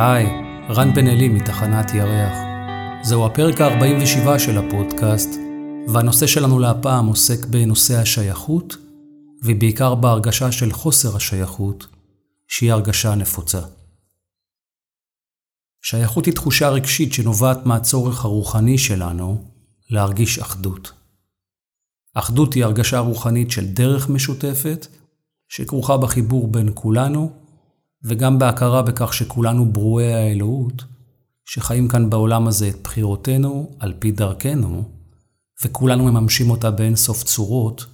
היי, רן בן אלי מתחנת ירח. זהו הפרק ה-47 של הפודקאסט, והנושא שלנו להפעם עוסק בנושא השייכות, ובעיקר בהרגשה של חוסר השייכות, שהיא הרגשה נפוצה. שייכות היא תחושה רגשית שנובעת מהצורך הרוחני שלנו להרגיש אחדות. אחדות היא הרגשה רוחנית של דרך משותפת, שכרוכה בחיבור בין כולנו, וגם בהכרה בכך שכולנו ברואי האלוהות, שחיים כאן בעולם הזה את בחירותינו על פי דרכנו, וכולנו מממשים אותה באין סוף צורות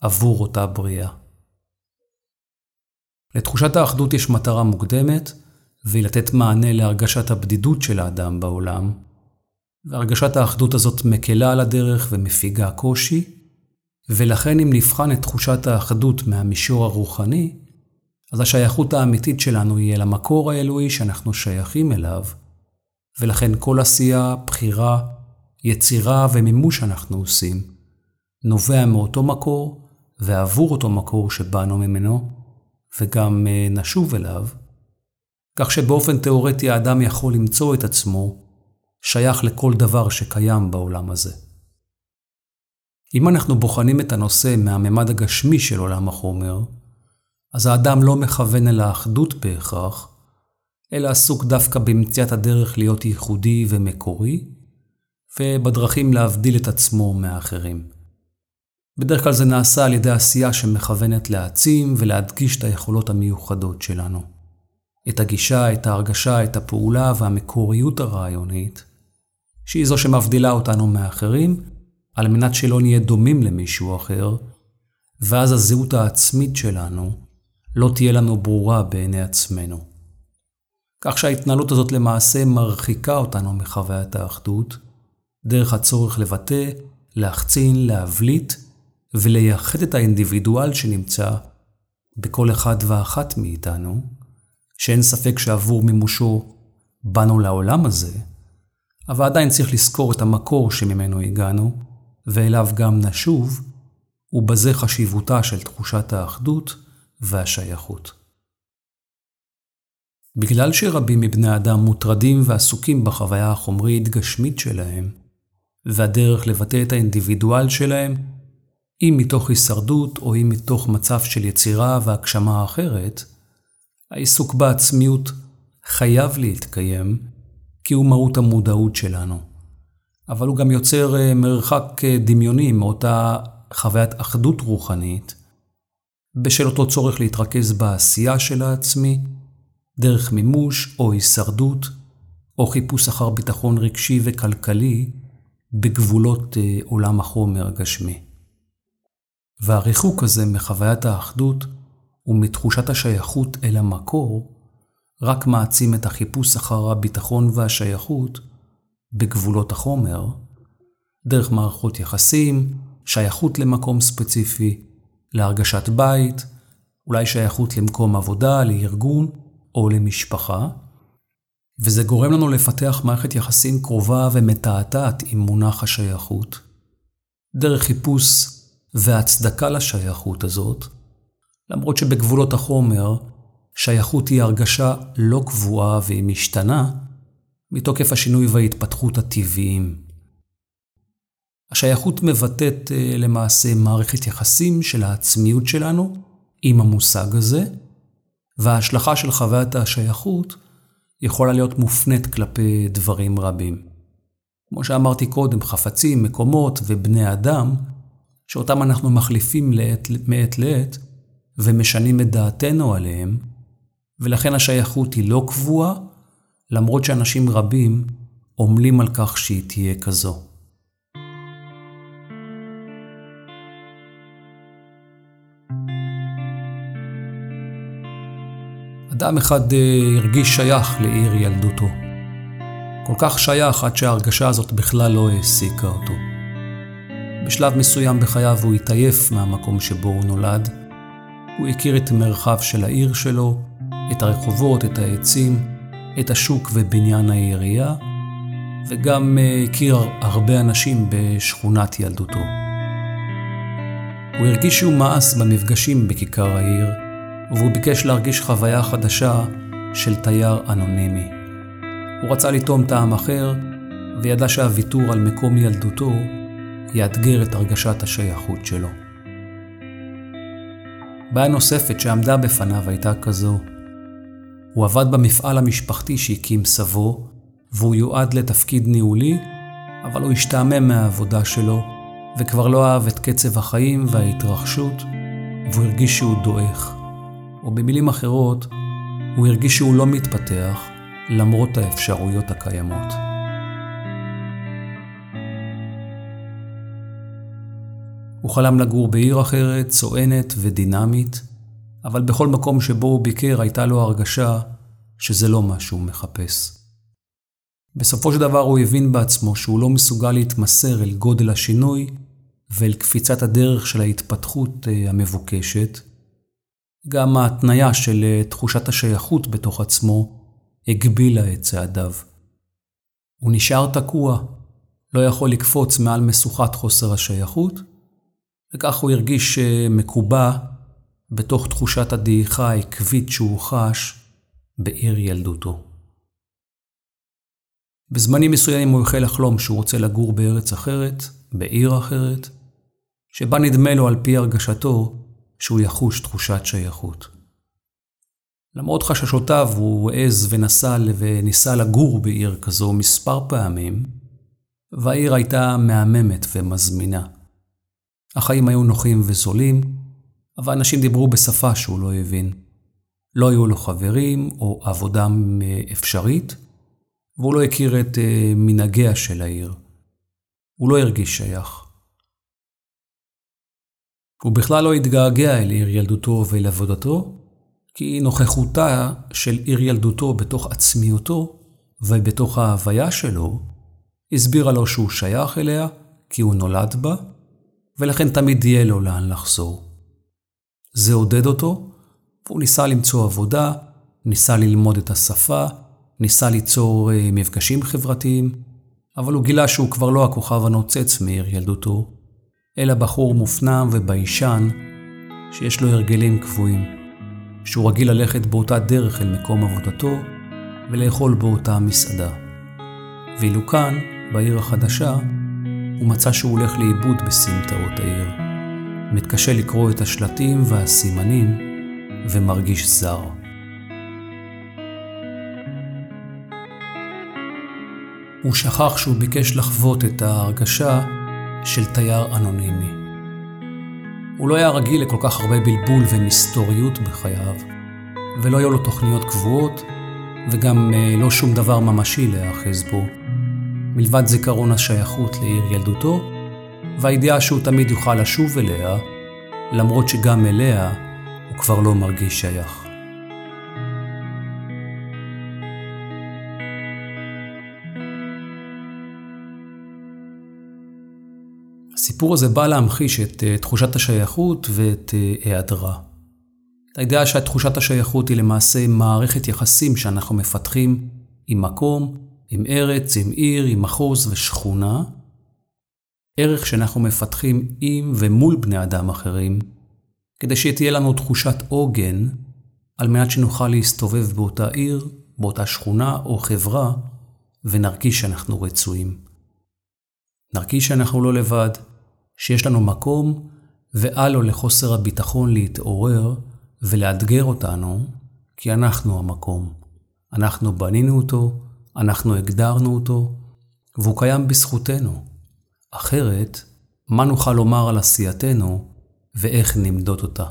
עבור אותה בריאה. לתחושת האחדות יש מטרה מוקדמת, והיא לתת מענה להרגשת הבדידות של האדם בעולם, והרגשת האחדות הזאת מקלה על הדרך ומפיגה קושי, ולכן אם נבחן את תחושת האחדות מהמישור הרוחני, אז השייכות האמיתית שלנו היא אל המקור האלוהי שאנחנו שייכים אליו, ולכן כל עשייה, בחירה, יצירה ומימוש שאנחנו עושים, נובע מאותו מקור ועבור אותו מקור שבאנו ממנו, וגם אה, נשוב אליו, כך שבאופן תאורטי האדם יכול למצוא את עצמו שייך לכל דבר שקיים בעולם הזה. אם אנחנו בוחנים את הנושא מהממד הגשמי של עולם החומר, אז האדם לא מכוון אל האחדות בהכרח, אלא עסוק דווקא במציאת הדרך להיות ייחודי ומקורי, ובדרכים להבדיל את עצמו מהאחרים. בדרך כלל זה נעשה על ידי עשייה שמכוונת להעצים ולהדגיש את היכולות המיוחדות שלנו. את הגישה, את ההרגשה, את הפעולה והמקוריות הרעיונית, שהיא זו שמבדילה אותנו מאחרים, על מנת שלא נהיה דומים למישהו אחר, ואז הזהות העצמית שלנו לא תהיה לנו ברורה בעיני עצמנו. כך שההתנהלות הזאת למעשה מרחיקה אותנו מחוויית האחדות, דרך הצורך לבטא, להחצין, להבליט ולייחד את האינדיבידואל שנמצא בכל אחד ואחת מאיתנו, שאין ספק שעבור מימושו באנו לעולם הזה, אבל עדיין צריך לזכור את המקור שממנו הגענו, ואליו גם נשוב, ובזה חשיבותה של תחושת האחדות והשייכות. בגלל שרבים מבני אדם מוטרדים ועסוקים בחוויה החומרית-גשמית שלהם, והדרך לבטא את האינדיבידואל שלהם, אם מתוך הישרדות או אם מתוך מצב של יצירה והגשמה אחרת, העיסוק בעצמיות חייב להתקיים, כי הוא מהות המודעות שלנו. אבל הוא גם יוצר אה, מרחק אה, דמיוני מאותה חוויית אחדות רוחנית, בשל אותו צורך להתרכז בעשייה של העצמי, דרך מימוש או הישרדות, או חיפוש אחר ביטחון רגשי וכלכלי בגבולות אה, עולם החומר הגשמי. והריחוק הזה מחוויית האחדות ומתחושת השייכות אל המקור, רק מעצים את החיפוש אחר הביטחון והשייכות בגבולות החומר, דרך מערכות יחסים, שייכות למקום ספציפי, להרגשת בית, אולי שייכות למקום עבודה, לארגון או למשפחה, וזה גורם לנו לפתח מערכת יחסים קרובה ומתעתעת עם מונח השייכות. דרך חיפוש והצדקה לשייכות הזאת, למרות שבגבולות החומר, שייכות היא הרגשה לא קבועה והיא משתנה, מתוקף השינוי וההתפתחות הטבעיים. השייכות מבטאת אה, למעשה מערכת יחסים של העצמיות שלנו עם המושג הזה, וההשלכה של חוויית השייכות יכולה להיות מופנית כלפי דברים רבים. כמו שאמרתי קודם, חפצים, מקומות ובני אדם, שאותם אנחנו מחליפים לעת, מעת לעת ומשנים את דעתנו עליהם, ולכן השייכות היא לא קבועה, למרות שאנשים רבים עמלים על כך שהיא תהיה כזו. אדם אחד אה, הרגיש שייך לעיר ילדותו. כל כך שייך עד שההרגשה הזאת בכלל לא העסיקה אותו. בשלב מסוים בחייו הוא התעייף מהמקום שבו הוא נולד. הוא הכיר את מרחב של העיר שלו, את הרחובות, את העצים, את השוק ובניין העירייה, וגם אה, הכיר הרבה אנשים בשכונת ילדותו. הוא הרגיש שהוא מאס במפגשים בכיכר העיר, והוא ביקש להרגיש חוויה חדשה של תייר אנונימי. הוא רצה לטעום טעם אחר, וידע שהוויתור על מקום ילדותו יאתגר את הרגשת השייכות שלו. בעיה נוספת שעמדה בפניו הייתה כזו. הוא עבד במפעל המשפחתי שהקים סבו, והוא יועד לתפקיד ניהולי, אבל הוא השתעמם מהעבודה שלו, וכבר לא אהב את קצב החיים וההתרחשות, והוא הרגיש שהוא דועך. או במילים אחרות, הוא הרגיש שהוא לא מתפתח, למרות האפשרויות הקיימות. הוא חלם לגור בעיר אחרת, צוענת ודינמית, אבל בכל מקום שבו הוא ביקר הייתה לו הרגשה שזה לא מה שהוא מחפש. בסופו של דבר הוא הבין בעצמו שהוא לא מסוגל להתמסר אל גודל השינוי ואל קפיצת הדרך של ההתפתחות אה, המבוקשת. גם ההתניה של אה, תחושת השייכות בתוך עצמו הגבילה את צעדיו. הוא נשאר תקוע, לא יכול לקפוץ מעל משוכת חוסר השייכות, וכך הוא הרגיש אה, מקובע בתוך תחושת הדעיכה העקבית שהוא חש בעיר ילדותו. בזמנים מסוימים הוא החל לחלום שהוא רוצה לגור בארץ אחרת, בעיר אחרת, שבה נדמה לו על פי הרגשתו שהוא יחוש תחושת שייכות. למרות חששותיו הוא העז ונסע וניסה לגור בעיר כזו מספר פעמים, והעיר הייתה מהממת ומזמינה. החיים היו נוחים וזולים, אבל אנשים דיברו בשפה שהוא לא הבין. לא היו לו חברים או עבודה אפשרית, והוא לא הכיר את אה, מנהגיה של העיר. הוא לא הרגיש שייך. הוא בכלל לא התגעגע אל עיר ילדותו ואל עבודתו, כי נוכחותה של עיר ילדותו בתוך עצמיותו ובתוך ההוויה שלו, הסבירה לו שהוא שייך אליה, כי הוא נולד בה, ולכן תמיד יהיה לו לאן לחזור. זה עודד אותו, והוא ניסה למצוא עבודה, ניסה ללמוד את השפה, ניסה ליצור אה, מפגשים חברתיים, אבל הוא גילה שהוא כבר לא הכוכב הנוצץ מעיר ילדותו, אלא בחור מופנם וביישן, שיש לו הרגלים קבועים, שהוא רגיל ללכת באותה דרך אל מקום עבודתו ולאכול באותה מסעדה. ואילו כאן, בעיר החדשה, הוא מצא שהוא הולך לאיבוד בסמטאות העיר. מתקשה לקרוא את השלטים והסימנים ומרגיש זר. הוא שכח שהוא ביקש לחוות את ההרגשה של תייר אנונימי. הוא לא היה רגיל לכל כך הרבה בלבול ומסתוריות בחייו, ולא היו לו תוכניות קבועות, וגם אה, לא שום דבר ממשי להיאחז בו, מלבד זיכרון השייכות לעיר ילדותו, והידיעה שהוא תמיד יוכל לשוב אליה, למרות שגם אליה הוא כבר לא מרגיש שייך. הסיפור הזה בא להמחיש את uh, תחושת השייכות ואת היעדרה. הידיעה שתחושת השייכות היא למעשה מערכת יחסים שאנחנו מפתחים עם מקום, עם ארץ, עם עיר, עם מחוז ושכונה. ערך שאנחנו מפתחים עם ומול בני אדם אחרים, כדי שתהיה לנו תחושת עוגן, על מנת שנוכל להסתובב באותה עיר, באותה שכונה או חברה, ונרגיש שאנחנו רצויים. נרגיש שאנחנו לא לבד, שיש לנו מקום ואל לו לחוסר הביטחון להתעורר ולאתגר אותנו, כי אנחנו המקום. אנחנו בנינו אותו, אנחנו הגדרנו אותו, והוא קיים בזכותנו. אחרת, מה נוכל לומר על עשייתנו ואיך נמדוד אותה?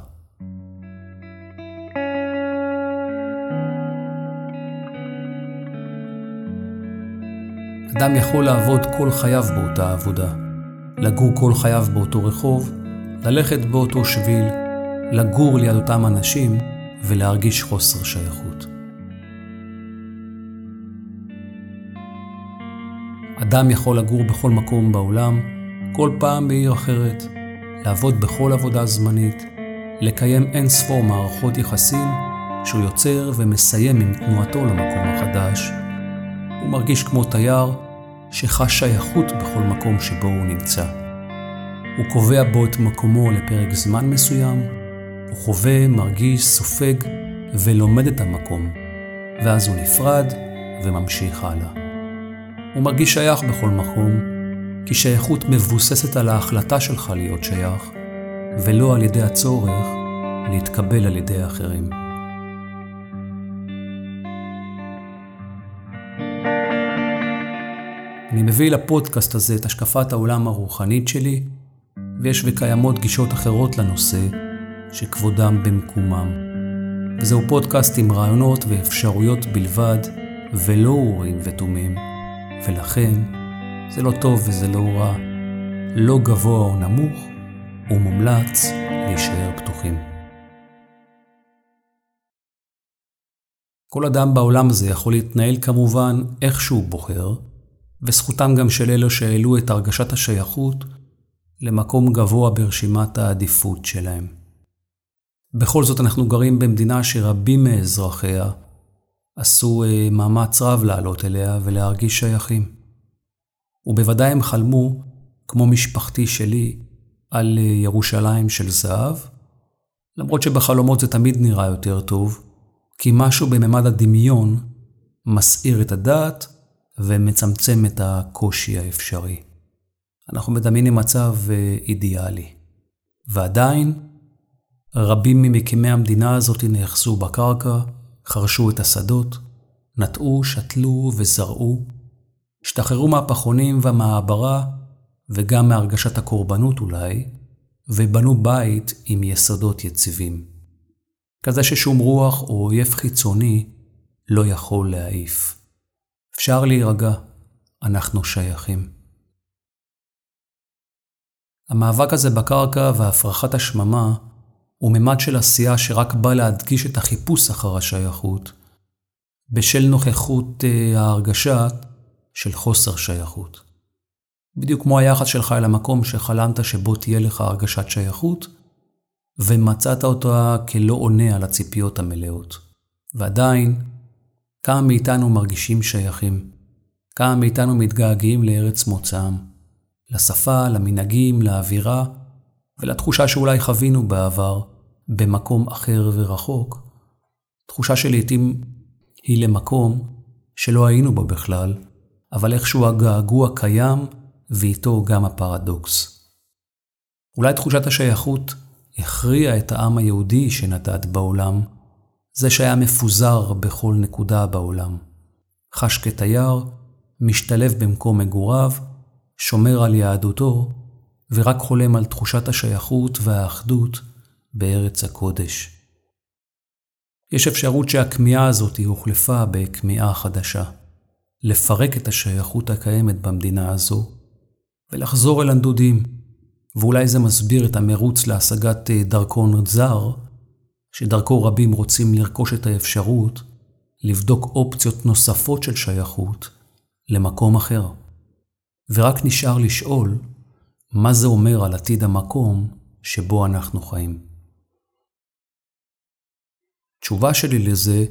אדם יכול לעבוד כל חייו באותה עבודה. לגור כל חייו באותו רחוב, ללכת באותו שביל, לגור ליד אותם אנשים ולהרגיש חוסר שייכות. אדם יכול לגור בכל מקום בעולם, כל פעם בעיר אחרת, לעבוד בכל עבודה זמנית, לקיים אין ספור מערכות יחסים שהוא יוצר ומסיים עם תנועתו למקום החדש. הוא מרגיש כמו תייר שחש שייכות בכל מקום שבו הוא נמצא. הוא קובע בו את מקומו לפרק זמן מסוים, הוא חווה, מרגיש, סופג ולומד את המקום, ואז הוא נפרד וממשיך הלאה. הוא מרגיש שייך בכל מקום, כי שייכות מבוססת על ההחלטה שלך להיות שייך, ולא על ידי הצורך להתקבל על ידי אחרים. אני מביא לפודקאסט הזה את השקפת העולם הרוחנית שלי, ויש וקיימות גישות אחרות לנושא, שכבודם במקומם. וזהו פודקאסט עם רעיונות ואפשרויות בלבד, ולא אורים ותומים, ולכן זה לא טוב וזה לא רע, לא גבוה או נמוך, ומומלץ להישאר פתוחים. כל אדם בעולם הזה יכול להתנהל כמובן איך שהוא בוחר, וזכותם גם של אלו שהעלו את הרגשת השייכות למקום גבוה ברשימת העדיפות שלהם. בכל זאת אנחנו גרים במדינה שרבים מאזרחיה עשו אה, מאמץ רב לעלות אליה ולהרגיש שייכים. ובוודאי הם חלמו, כמו משפחתי שלי, על אה, ירושלים של זהב, למרות שבחלומות זה תמיד נראה יותר טוב, כי משהו בממד הדמיון מסעיר את הדעת ומצמצם את הקושי האפשרי. אנחנו מדמיינים מצב אה, אידיאלי. ועדיין, רבים ממקימי המדינה הזאת נאחזו בקרקע, חרשו את השדות, נטעו, שתלו וזרעו, השתחררו מהפחונים והמעברה, וגם מהרגשת הקורבנות אולי, ובנו בית עם יסודות יציבים. כזה ששום רוח או אויב חיצוני לא יכול להעיף. אפשר להירגע, אנחנו שייכים. המאבק הזה בקרקע והפרחת השממה הוא ממד של עשייה שרק בא להדגיש את החיפוש אחר השייכות, בשל נוכחות אה, ההרגשה של חוסר שייכות. בדיוק כמו היחס שלך אל המקום שחלמת שבו תהיה לך הרגשת שייכות, ומצאת אותה כלא עונה על הציפיות המלאות. ועדיין, כמה מאיתנו מרגישים שייכים? כמה מאיתנו מתגעגעים לארץ מוצאם? לשפה, למנהגים, לאווירה ולתחושה שאולי חווינו בעבר במקום אחר ורחוק. תחושה שלעיתים היא למקום שלא היינו בו בכלל, אבל איכשהו הגעגוע קיים ואיתו גם הפרדוקס. אולי תחושת השייכות הכריעה את העם היהודי שנטעת בעולם, זה שהיה מפוזר בכל נקודה בעולם. חש כתייר, משתלב במקום מגוריו, שומר על יהדותו, ורק חולם על תחושת השייכות והאחדות בארץ הקודש. יש אפשרות שהכמיהה הזאת הוחלפה בכמיהה חדשה, לפרק את השייכות הקיימת במדינה הזו, ולחזור אל הנדודים, ואולי זה מסביר את המרוץ להשגת דרכון זר, שדרכו רבים רוצים לרכוש את האפשרות לבדוק אופציות נוספות של שייכות למקום אחר. ורק נשאר לשאול מה זה אומר על עתיד המקום שבו אנחנו חיים. תשובה שלי לזה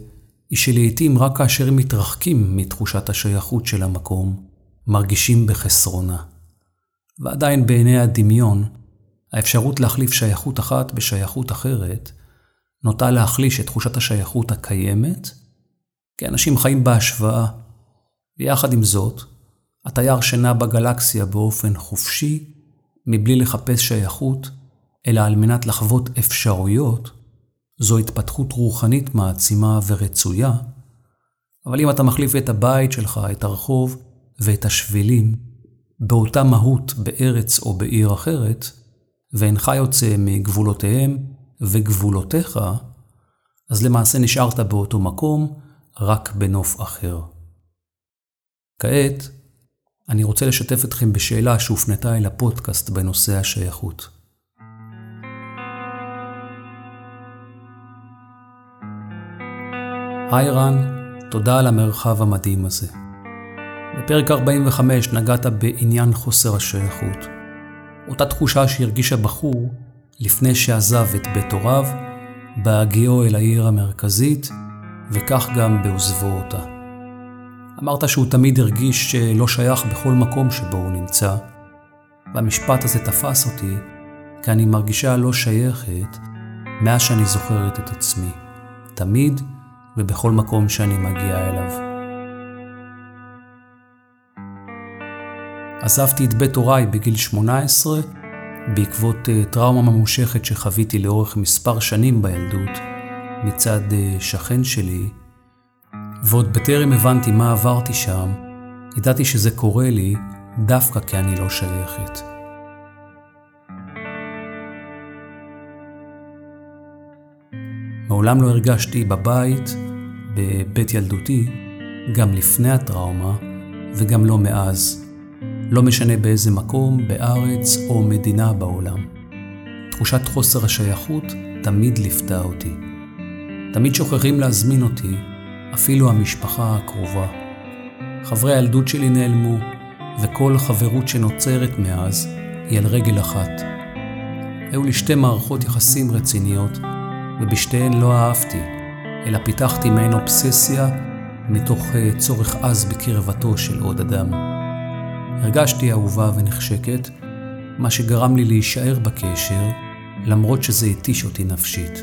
היא שלעיתים רק כאשר מתרחקים מתחושת השייכות של המקום, מרגישים בחסרונה. ועדיין בעיני הדמיון, האפשרות להחליף שייכות אחת בשייכות אחרת, נוטה להחליש את תחושת השייכות הקיימת, כי אנשים חיים בהשוואה, ויחד עם זאת, התייר שנע בגלקסיה באופן חופשי, מבלי לחפש שייכות, אלא על מנת לחוות אפשרויות, זו התפתחות רוחנית מעצימה ורצויה, אבל אם אתה מחליף את הבית שלך, את הרחוב ואת השבילים, באותה מהות בארץ או בעיר אחרת, ואינך יוצא מגבולותיהם וגבולותיך, אז למעשה נשארת באותו מקום, רק בנוף אחר. כעת, אני רוצה לשתף אתכם בשאלה שהופנתה אל הפודקאסט בנושא השייכות. היי רן, תודה על המרחב המדהים הזה. בפרק 45 נגעת בעניין חוסר השייכות. אותה תחושה שהרגיש הבחור לפני שעזב את בית הוריו, בהגיעו אל העיר המרכזית, וכך גם בעוזבו אותה. אמרת שהוא תמיד הרגיש שלא שייך בכל מקום שבו הוא נמצא, והמשפט הזה תפס אותי, כי אני מרגישה לא שייכת מאז שאני זוכרת את עצמי, תמיד ובכל מקום שאני מגיעה אליו. עזבתי את בית הוריי בגיל 18, בעקבות אה, טראומה ממושכת שחוויתי לאורך מספר שנים בילדות מצד אה, שכן שלי, ועוד בטרם הבנתי מה עברתי שם, ידעתי שזה קורה לי דווקא כי אני לא שייכת. מעולם לא הרגשתי בבית, בבית ילדותי, גם לפני הטראומה וגם לא מאז. לא משנה באיזה מקום, בארץ או מדינה בעולם. תחושת חוסר השייכות תמיד ליוותה אותי. תמיד שוכחים להזמין אותי, אפילו המשפחה הקרובה. חברי הילדות שלי נעלמו, וכל חברות שנוצרת מאז היא על רגל אחת. היו לי שתי מערכות יחסים רציניות, ובשתיהן לא אהבתי, אלא פיתחתי מעין אובססיה מתוך אה, צורך עז בקרבתו של עוד אדם. הרגשתי אהובה ונחשקת, מה שגרם לי להישאר בקשר, למרות שזה התיש אותי נפשית.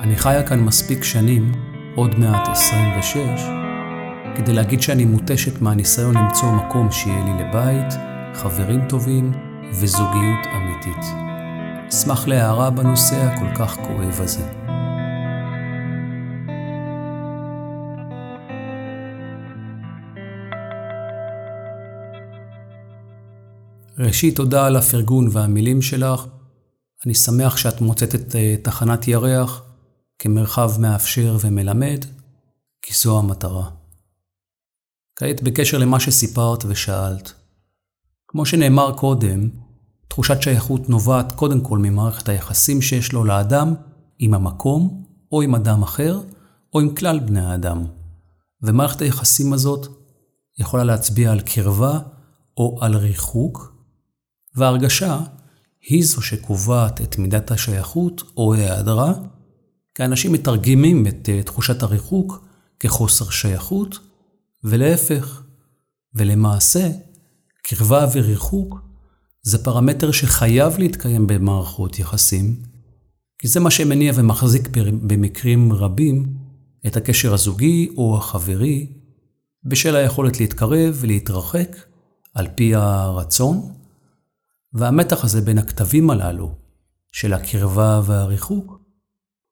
אני חיה כאן מספיק שנים, עוד מעט 26, כדי להגיד שאני מותשת מהניסיון למצוא מקום שיהיה לי לבית, חברים טובים וזוגיות אמיתית. אשמח להערה בנושא הכל כך כואב הזה. ראשית, תודה על הפרגון והמילים שלך. אני שמח שאת מוצאת את אה, תחנת ירח כמרחב מאפשר ומלמד, כי זו המטרה. כעת בקשר למה שסיפרת ושאלת. כמו שנאמר קודם, תחושת שייכות נובעת קודם כל ממערכת היחסים שיש לו לאדם עם המקום, או עם אדם אחר, או עם כלל בני האדם. ומערכת היחסים הזאת יכולה להצביע על קרבה או על ריחוק, וההרגשה היא זו שקובעת את מידת השייכות או היעדרה, כי אנשים מתרגמים את אה, תחושת הריחוק כחוסר שייכות, ולהפך. ולמעשה, קרבה וריחוק זה פרמטר שחייב להתקיים במערכות יחסים, כי זה מה שמניע ומחזיק במקרים רבים את הקשר הזוגי או החברי, בשל היכולת להתקרב ולהתרחק על פי הרצון, והמתח הזה בין הכתבים הללו, של הקרבה והריחוק,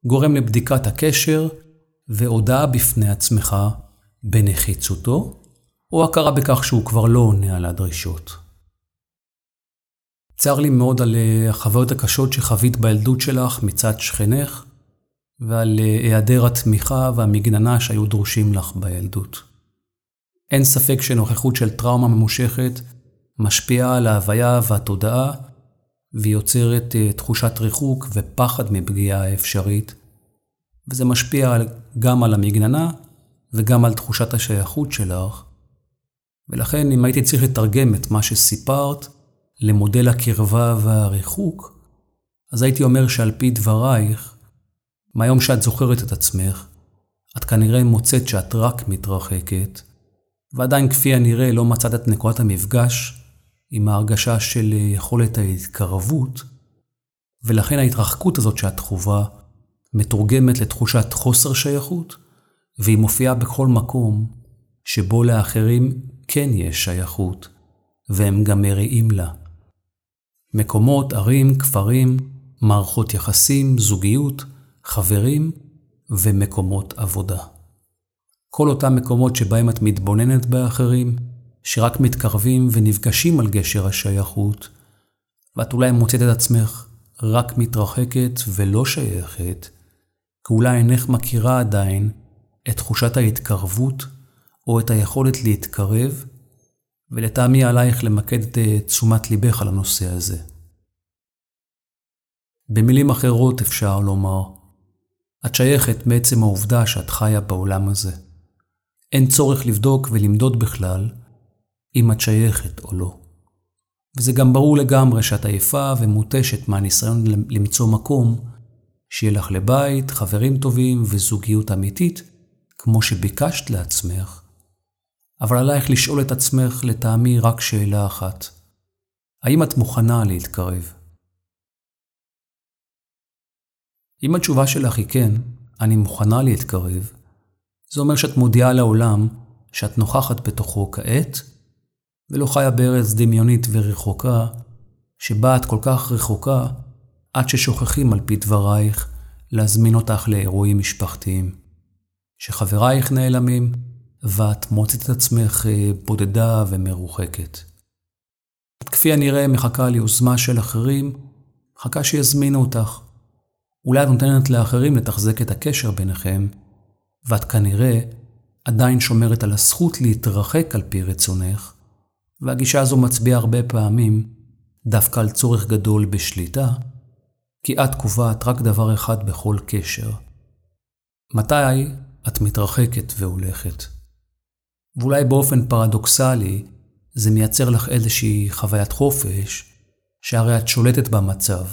גורם לבדיקת הקשר והודעה בפני עצמך בנחיצותו, או הכרה בכך שהוא כבר לא עונה על הדרישות. צר לי מאוד על אה, החוויות הקשות שחווית בילדות שלך מצד שכנך, ועל אה, היעדר התמיכה והמגננה שהיו דרושים לך בילדות. אין ספק שנוכחות של טראומה ממושכת משפיעה על ההוויה והתודעה, ויוצרת uh, תחושת ריחוק ופחד מפגיעה אפשרית, וזה משפיע גם על המגננה וגם על תחושת השייכות שלך. ולכן אם הייתי צריך לתרגם את מה שסיפרת למודל הקרבה והריחוק, אז הייתי אומר שעל פי דברייך, מהיום שאת זוכרת את עצמך, את כנראה מוצאת שאת רק מתרחקת, ועדיין כפי הנראה לא מצאת את נקודת המפגש עם ההרגשה של יכולת ההתקרבות, ולכן ההתרחקות הזאת שאת חווה מתורגמת לתחושת חוסר שייכות, והיא מופיעה בכל מקום שבו לאחרים כן יש שייכות, והם גם מריעים לה. מקומות, ערים, כפרים, מערכות יחסים, זוגיות, חברים ומקומות עבודה. כל אותם מקומות שבהם את מתבוננת באחרים, שרק מתקרבים ונפגשים על גשר השייכות, ואת אולי מוצאת את עצמך רק מתרחקת ולא שייכת, כי אולי אינך מכירה עדיין את תחושת ההתקרבות או את היכולת להתקרב, ולטעמי עלייך למקד את אה, תשומת ליבך על הנושא הזה. במילים אחרות אפשר לומר, את שייכת מעצם העובדה שאת חיה בעולם הזה. אין צורך לבדוק ולמדוד בכלל אם את שייכת או לא. וזה גם ברור לגמרי שאת עייפה ומותשת מהניסיון למצוא מקום שיהיה לך לבית, חברים טובים וזוגיות אמיתית, כמו שביקשת לעצמך, אבל עלייך לשאול את עצמך לטעמי רק שאלה אחת: האם את מוכנה להתקרב? אם התשובה שלך היא כן, אני מוכנה להתקרב, זה אומר שאת מודיעה לעולם שאת נוכחת בתוכו כעת, ולא חיה בארץ דמיונית ורחוקה, שבה את כל כך רחוקה, עד ששוכחים על פי דברייך להזמין אותך לאירועים משפחתיים. שחברייך נעלמים, ואת מוצאת את עצמך אה, בודדה ומרוחקת. את כפי הנראה מחכה ליוזמה של אחרים, מחכה שיזמינו אותך. אולי את נותנת לאחרים לתחזק את הקשר ביניכם, ואת כנראה עדיין שומרת על הזכות להתרחק על פי רצונך, והגישה הזו מצביעה הרבה פעמים דווקא על צורך גדול בשליטה, כי את קובעת רק דבר אחד בכל קשר. מתי את מתרחקת והולכת? ואולי באופן פרדוקסלי, זה מייצר לך איזושהי חוויית חופש, שהרי את שולטת במצב.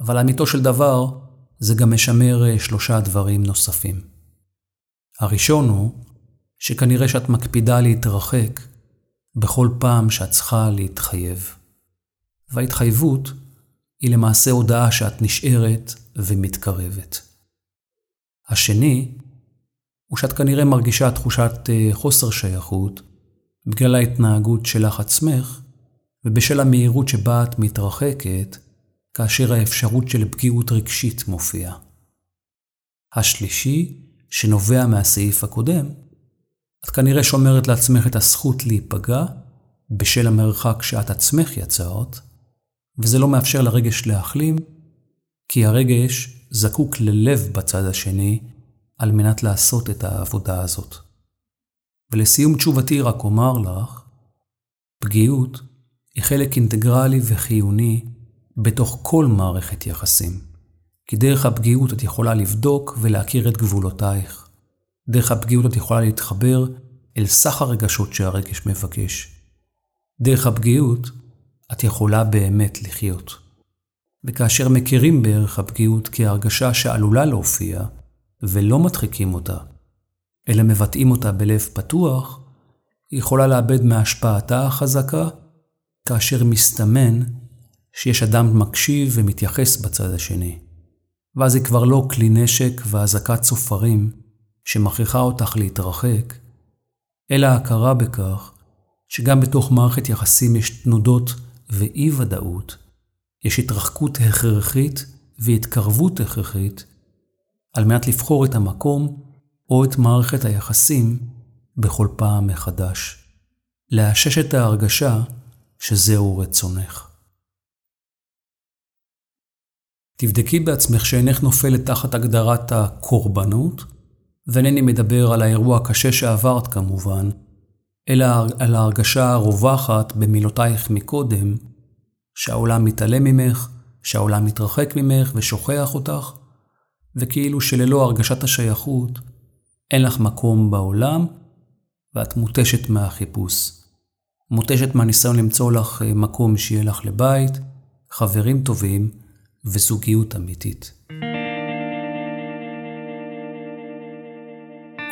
אבל לאמיתו של דבר, זה גם משמר אה, שלושה דברים נוספים. הראשון הוא שכנראה שאת מקפידה להתרחק בכל פעם שאת צריכה להתחייב. וההתחייבות היא למעשה הודעה שאת נשארת ומתקרבת. השני הוא שאת כנראה מרגישה תחושת אה, חוסר שייכות בגלל ההתנהגות שלך עצמך ובשל המהירות שבה את מתרחקת כאשר האפשרות של פגיעות רגשית מופיעה. השלישי, שנובע מהסעיף הקודם, את כנראה שומרת לעצמך את הזכות להיפגע בשל המרחק שאת עצמך יצרת, וזה לא מאפשר לרגש להחלים, כי הרגש זקוק ללב בצד השני על מנת לעשות את העבודה הזאת. ולסיום תשובתי רק אומר לך, פגיעות היא חלק אינטגרלי וחיוני בתוך כל מערכת יחסים. כי דרך הפגיעות את יכולה לבדוק ולהכיר את גבולותייך. דרך הפגיעות את יכולה להתחבר אל סך הרגשות שהרגש מבקש. דרך הפגיעות את יכולה באמת לחיות. וכאשר מכירים בערך הפגיעות כהרגשה שעלולה להופיע, ולא מדחיקים אותה, אלא מבטאים אותה בלב פתוח, היא יכולה לאבד מהשפעתה החזקה, כאשר מסתמן שיש אדם מקשיב ומתייחס בצד השני. ואז היא כבר לא כלי נשק ואזעקת צופרים שמכריחה אותך להתרחק, אלא הכרה בכך שגם בתוך מערכת יחסים יש תנודות ואי-ודאות, יש התרחקות הכרחית והתקרבות הכרחית, על מנת לבחור את המקום או את מערכת היחסים בכל פעם מחדש. לאשש את ההרגשה שזהו רצונך. תבדקי בעצמך שאינך נופלת תחת הגדרת הקורבנות, ואינני מדבר על האירוע הקשה שעברת כמובן, אלא על ההרגשה הרווחת במילותייך מקודם, שהעולם מתעלם ממך, שהעולם מתרחק ממך ושוכח אותך, וכאילו שללא הרגשת השייכות, אין לך מקום בעולם, ואת מותשת מהחיפוש. מותשת מהניסיון למצוא לך אה, מקום שיהיה לך לבית, חברים טובים וזוגיות אמיתית.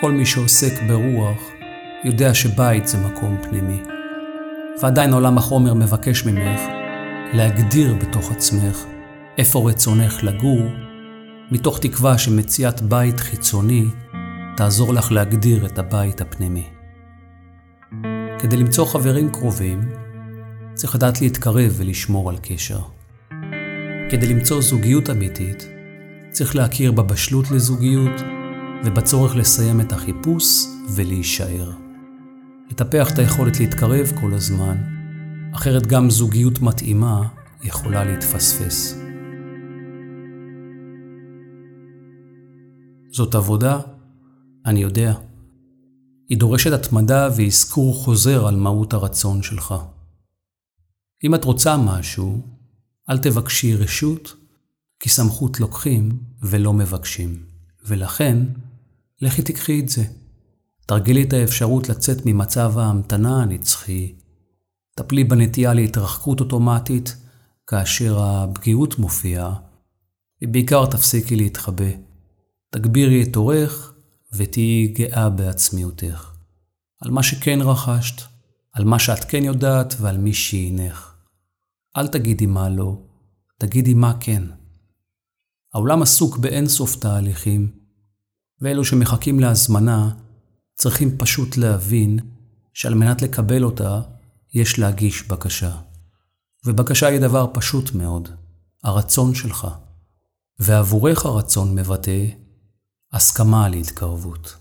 כל מי שעוסק ברוח יודע שבית זה מקום פנימי. ועדיין עולם החומר מבקש ממך להגדיר בתוך עצמך איפה רצונך לגור, מתוך תקווה שמציאת בית חיצוני תעזור לך להגדיר את הבית הפנימי. כדי למצוא חברים קרובים, צריך לדעת להתקרב ולשמור על קשר. כדי למצוא זוגיות אמיתית, צריך להכיר בבשלות לזוגיות ובצורך לסיים את החיפוש ולהישאר. לטפח את היכולת להתקרב כל הזמן, אחרת גם זוגיות מתאימה יכולה להתפספס. זאת עבודה, אני יודע. היא דורשת התמדה ואזכור חוזר על מהות הרצון שלך. אם את רוצה משהו, אל תבקשי רשות, כי סמכות לוקחים ולא מבקשים, ולכן לכי תקחי את זה. תרגילי את האפשרות לצאת ממצב ההמתנה הנצחי. טפלי בנטייה להתרחקות אוטומטית כאשר הפגיעות מופיעה, ובעיקר תפסיקי להתחבא. תגבירי את עורך ותהיי גאה בעצמיותך. על מה שכן רכשת, על מה שאת כן יודעת ועל מי שהינך. אל תגידי מה לא, תגידי מה כן. העולם עסוק באינסוף תהליכים, ואלו שמחכים להזמנה צריכים פשוט להבין שעל מנת לקבל אותה, יש להגיש בקשה. ובקשה היא דבר פשוט מאוד, הרצון שלך. ועבורך הרצון מבטא הסכמה על התקרבות.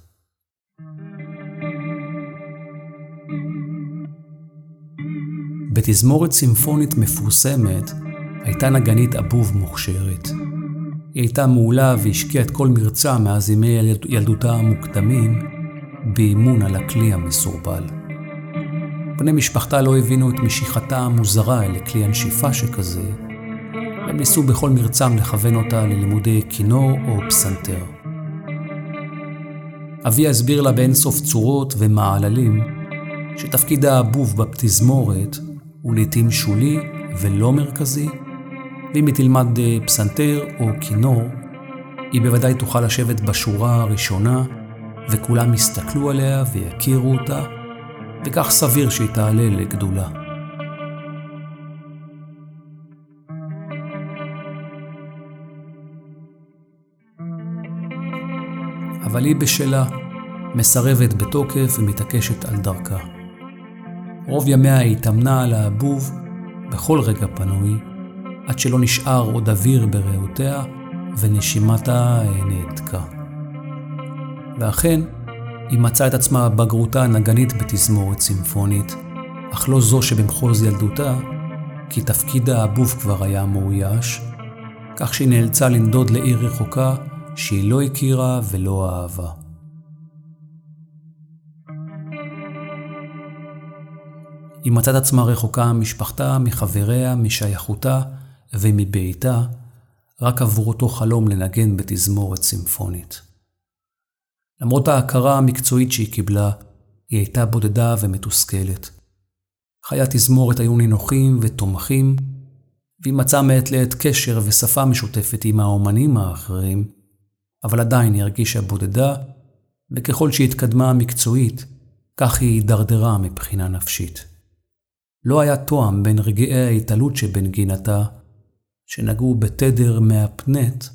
בתזמורת סימפונית מפורסמת הייתה נגנית אבוב מוכשרת. היא הייתה מעולה והשקיעה את כל מרצה מאז ימי ילדותה המוקדמים באימון על הכלי המסורבל. בני משפחתה לא הבינו את משיכתה המוזרה אל כלי הנשיפה שכזה, והם ניסו בכל מרצם לכוון אותה ללימודי כינור או פסנתר. אבי הסביר לה באינסוף צורות ומעללים שתפקיד האבוב בפתזמורת הוא לעתים שולי ולא מרכזי, ואם היא תלמד אה, פסנתר או כינור, היא בוודאי תוכל לשבת בשורה הראשונה, וכולם יסתכלו עליה ויכירו אותה, וכך סביר שהיא תעלה לגדולה. אבל היא בשלה, מסרבת בתוקף ומתעקשת על דרכה. רוב ימיה היא התאמנה על האבוב בכל רגע פנוי, עד שלא נשאר עוד אוויר בריאותיה ונשימתה נעתקה. ואכן, היא מצאה את עצמה בגרותה נגנית בתזמורת סימפונית, אך לא זו שבמחוז ילדותה, כי תפקיד האבוב כבר היה מאויש, כך שהיא נאלצה לנדוד לעיר רחוקה שהיא לא הכירה ולא אהבה. היא מצאת עצמה רחוקה ממשפחתה, מחבריה, משייכותה ומביתה, רק עבור אותו חלום לנגן בתזמורת סימפונית. למרות ההכרה המקצועית שהיא קיבלה, היא הייתה בודדה ומתוסכלת. חיי התזמורת היו נינוחים ותומכים, והיא מצאה מעת לעת קשר ושפה משותפת עם האומנים האחרים, אבל עדיין היא הרגישה בודדה, וככל שהיא התקדמה מקצועית, כך היא הידרדרה מבחינה נפשית. לא היה תואם בין רגעי ההתעלות שבנגינתה, שנגעו בתדר מהפנט,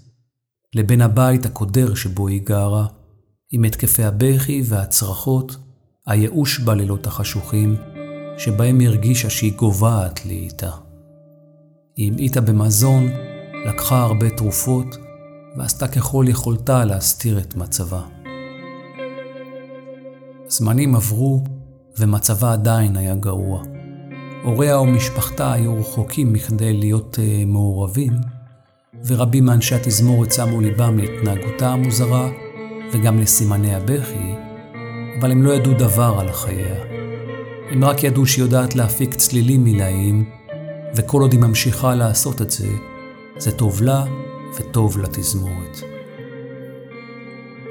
לבין הבית הקודר שבו היא גרה, עם התקפי הבכי והצרחות, הייאוש בלילות החשוכים, שבהם הרגישה שהיא גוועת לאיתה. היא המעיטה במזון, לקחה הרבה תרופות, ועשתה ככל יכולתה להסתיר את מצבה. זמנים עברו, ומצבה עדיין היה גרוע. הוריה ומשפחתה היו רחוקים מכדי להיות uh, מעורבים, ורבים מאנשי התזמורת שמו ליבם להתנהגותה המוזרה וגם לסימני הבכי, אבל הם לא ידעו דבר על חייה. הם רק ידעו שהיא יודעת להפיק צלילים מילאיים, וכל עוד היא ממשיכה לעשות את זה, זה טוב לה וטוב לתזמורת.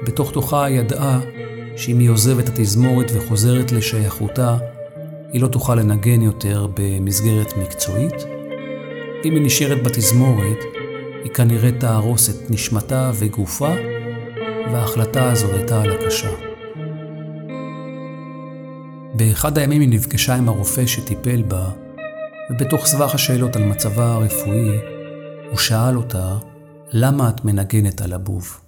בתוך תוכה ידעה שאם היא עוזבת התזמורת וחוזרת לשייכותה, היא לא תוכל לנגן יותר במסגרת מקצועית. אם היא נשארת בתזמורת, היא כנראה תהרוס את נשמתה וגופה, וההחלטה הזו הייתה על הקשה. באחד הימים היא נפגשה עם הרופא שטיפל בה, ובתוך סבך השאלות על מצבה הרפואי, הוא שאל אותה, למה את מנגנת על הבוב?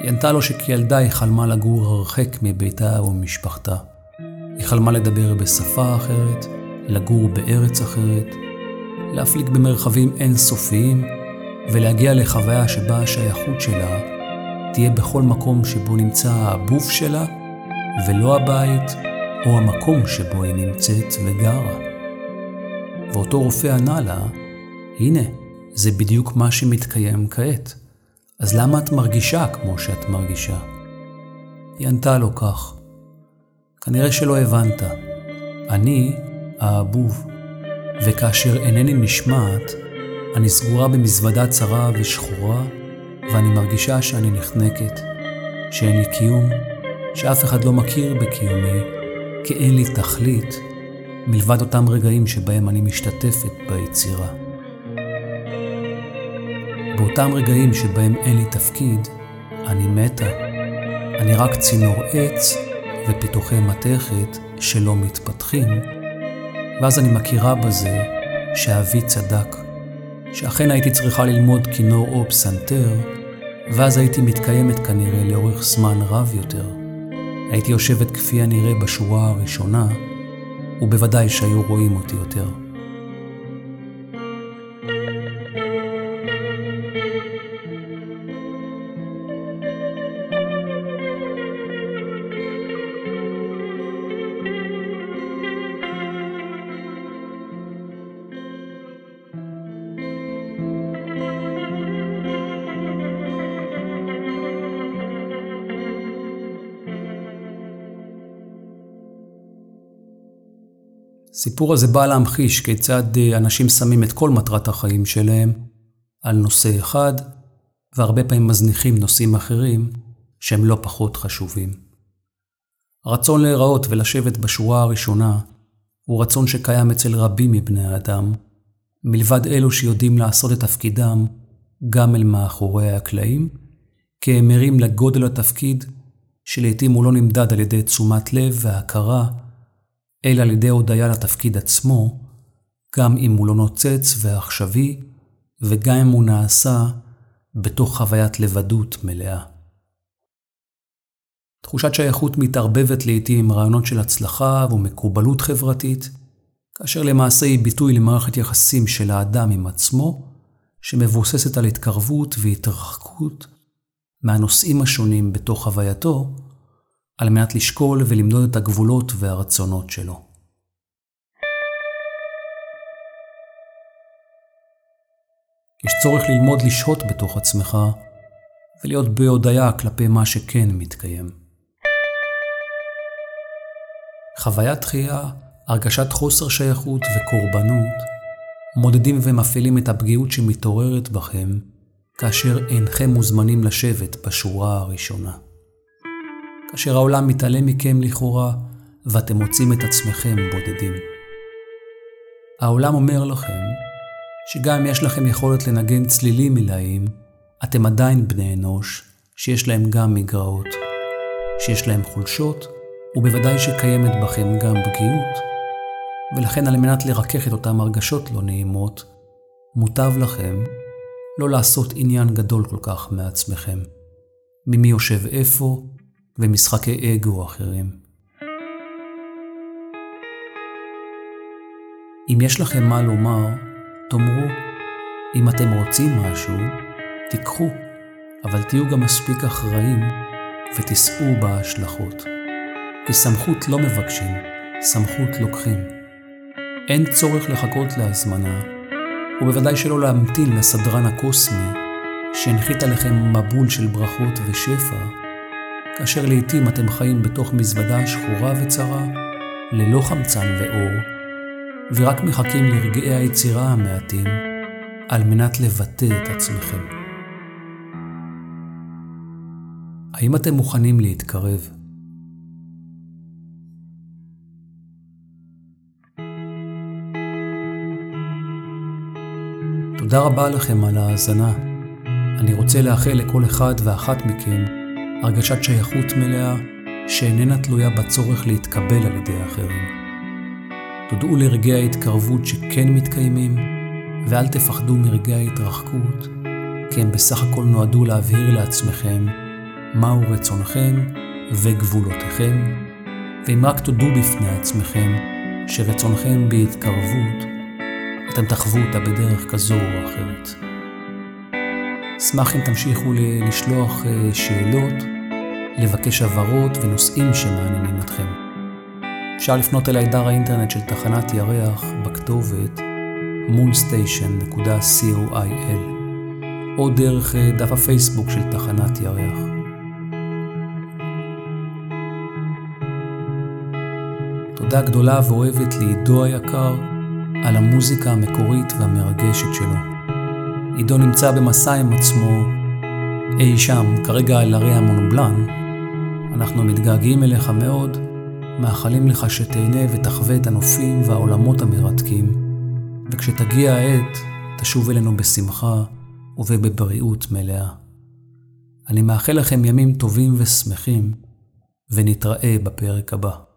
היא ענתה לו שכילדה היא חלמה לגור הרחק מביתה וממשפחתה. היא חלמה לדבר בשפה אחרת, לגור בארץ אחרת, להפליג במרחבים אינסופיים ולהגיע לחוויה שבה השייכות שלה תהיה בכל מקום שבו נמצא הבוף שלה, ולא הבית או המקום שבו היא נמצאת וגרה. ואותו רופא ענה לה, הנה, זה בדיוק מה שמתקיים כעת. אז למה את מרגישה כמו שאת מרגישה? היא ענתה לו כך, כנראה שלא הבנת. אני האבוב, וכאשר אינני נשמעת, אני סגורה במזוודה צרה ושחורה, ואני מרגישה שאני נחנקת, שאין לי קיום, שאף אחד לא מכיר בקיומי, כי אין לי תכלית, מלבד אותם רגעים שבהם אני משתתפת ביצירה. באותם רגעים שבהם אין לי תפקיד, אני מתה. אני רק צינור עץ ופיתוחי מתכת שלא מתפתחים, ואז אני מכירה בזה שאבי צדק, שאכן הייתי צריכה ללמוד כינור או פסנתר, ואז הייתי מתקיימת כנראה לאורך זמן רב יותר. הייתי יושבת כפי הנראה בשורה הראשונה, ובוודאי שהיו רואים אותי יותר. הסיפור הזה בא להמחיש כיצד אה, אנשים שמים את כל מטרת החיים שלהם על נושא אחד, והרבה פעמים מזניחים נושאים אחרים שהם לא פחות חשובים. הרצון להיראות ולשבת בשורה הראשונה הוא רצון שקיים אצל רבים מבני האדם, מלבד אלו שיודעים לעשות את תפקידם גם אל מאחורי הקלעים, כי הם מרים לגודל התפקיד, שלעיתים הוא לא נמדד על ידי תשומת לב והכרה, אלא על ידי הודיה לתפקיד עצמו, גם אם הוא לא נוצץ ועכשווי, וגם אם הוא נעשה בתוך חוויית לבדות מלאה. תחושת שייכות מתערבבת לעתים עם רעיונות של הצלחה ומקובלות חברתית, כאשר למעשה היא ביטוי למערכת יחסים של האדם עם עצמו, שמבוססת על התקרבות והתרחקות מהנושאים השונים בתוך הווייתו, על מנת לשקול ולמדוד את הגבולות והרצונות שלו. יש צורך ללמוד לשהות בתוך עצמך ולהיות בהודיה כלפי מה שכן מתקיים. חוויית תחייה, הרגשת חוסר שייכות וקורבנות מודדים ומפעילים את הפגיעות שמתעוררת בכם כאשר אינכם מוזמנים לשבת בשורה הראשונה. כאשר העולם מתעלם מכם לכאורה, ואתם מוצאים את עצמכם בודדים. העולם אומר לכם שגם אם יש לכם יכולת לנגן צלילים מלאים, אתם עדיין בני אנוש שיש להם גם מגרעות, שיש להם חולשות, ובוודאי שקיימת בכם גם פגיעות, ולכן על מנת לרכך את אותן הרגשות לא נעימות, מוטב לכם לא לעשות עניין גדול כל כך מעצמכם. ממי יושב איפה, ומשחקי אגו אחרים. אם יש לכם מה לומר, תאמרו. אם אתם רוצים משהו, תיקחו, אבל תהיו גם מספיק אחראים ותישאו בהשלכות. כי סמכות לא מבקשים, סמכות לוקחים. אין צורך לחכות להזמנה, ובוודאי שלא להמתין לסדרן הקוסמי שהנחית עליכם מבול של ברכות ושפע, כאשר לעתים אתם חיים בתוך מזוודה שחורה וצרה, ללא חמצן ואור, ורק מחכים לרגעי היצירה המעטים על מנת לבטא את עצמכם. האם אתם מוכנים להתקרב? תודה רבה לכם על ההאזנה. אני רוצה לאחל לכל אחד ואחת מכם הרגשת שייכות מלאה שאיננה תלויה בצורך להתקבל על ידי האחרים. תודעו לרגעי ההתקרבות שכן מתקיימים, ואל תפחדו מרגעי ההתרחקות, כי הם בסך הכל נועדו להבהיר לעצמכם מהו רצונכם וגבולותיכם, ואם רק תודו בפני עצמכם שרצונכם בהתקרבות, אתם תחוו אותה בדרך כזו או אחרת. אשמח אם תמשיכו לשלוח אה, שאלות, לבקש הבהרות ונושאים שמעניינים אתכם. אפשר לפנות אל אתר האינטרנט של תחנת ירח בכתובת moonstation.coil או דרך אה, דף הפייסבוק של תחנת ירח. תודה גדולה ואוהבת לעידו היקר על המוזיקה המקורית והמרגשת שלו. עידו נמצא במסע עם עצמו אי שם, כרגע על הרי המונובלן. אנחנו מתגעגעים אליך מאוד, מאחלים לך שתהנה ותחווה את הנופים והעולמות המרתקים, וכשתגיע העת, תשוב אלינו בשמחה ובבריאות מלאה. אני מאחל לכם ימים טובים ושמחים, ונתראה בפרק הבא.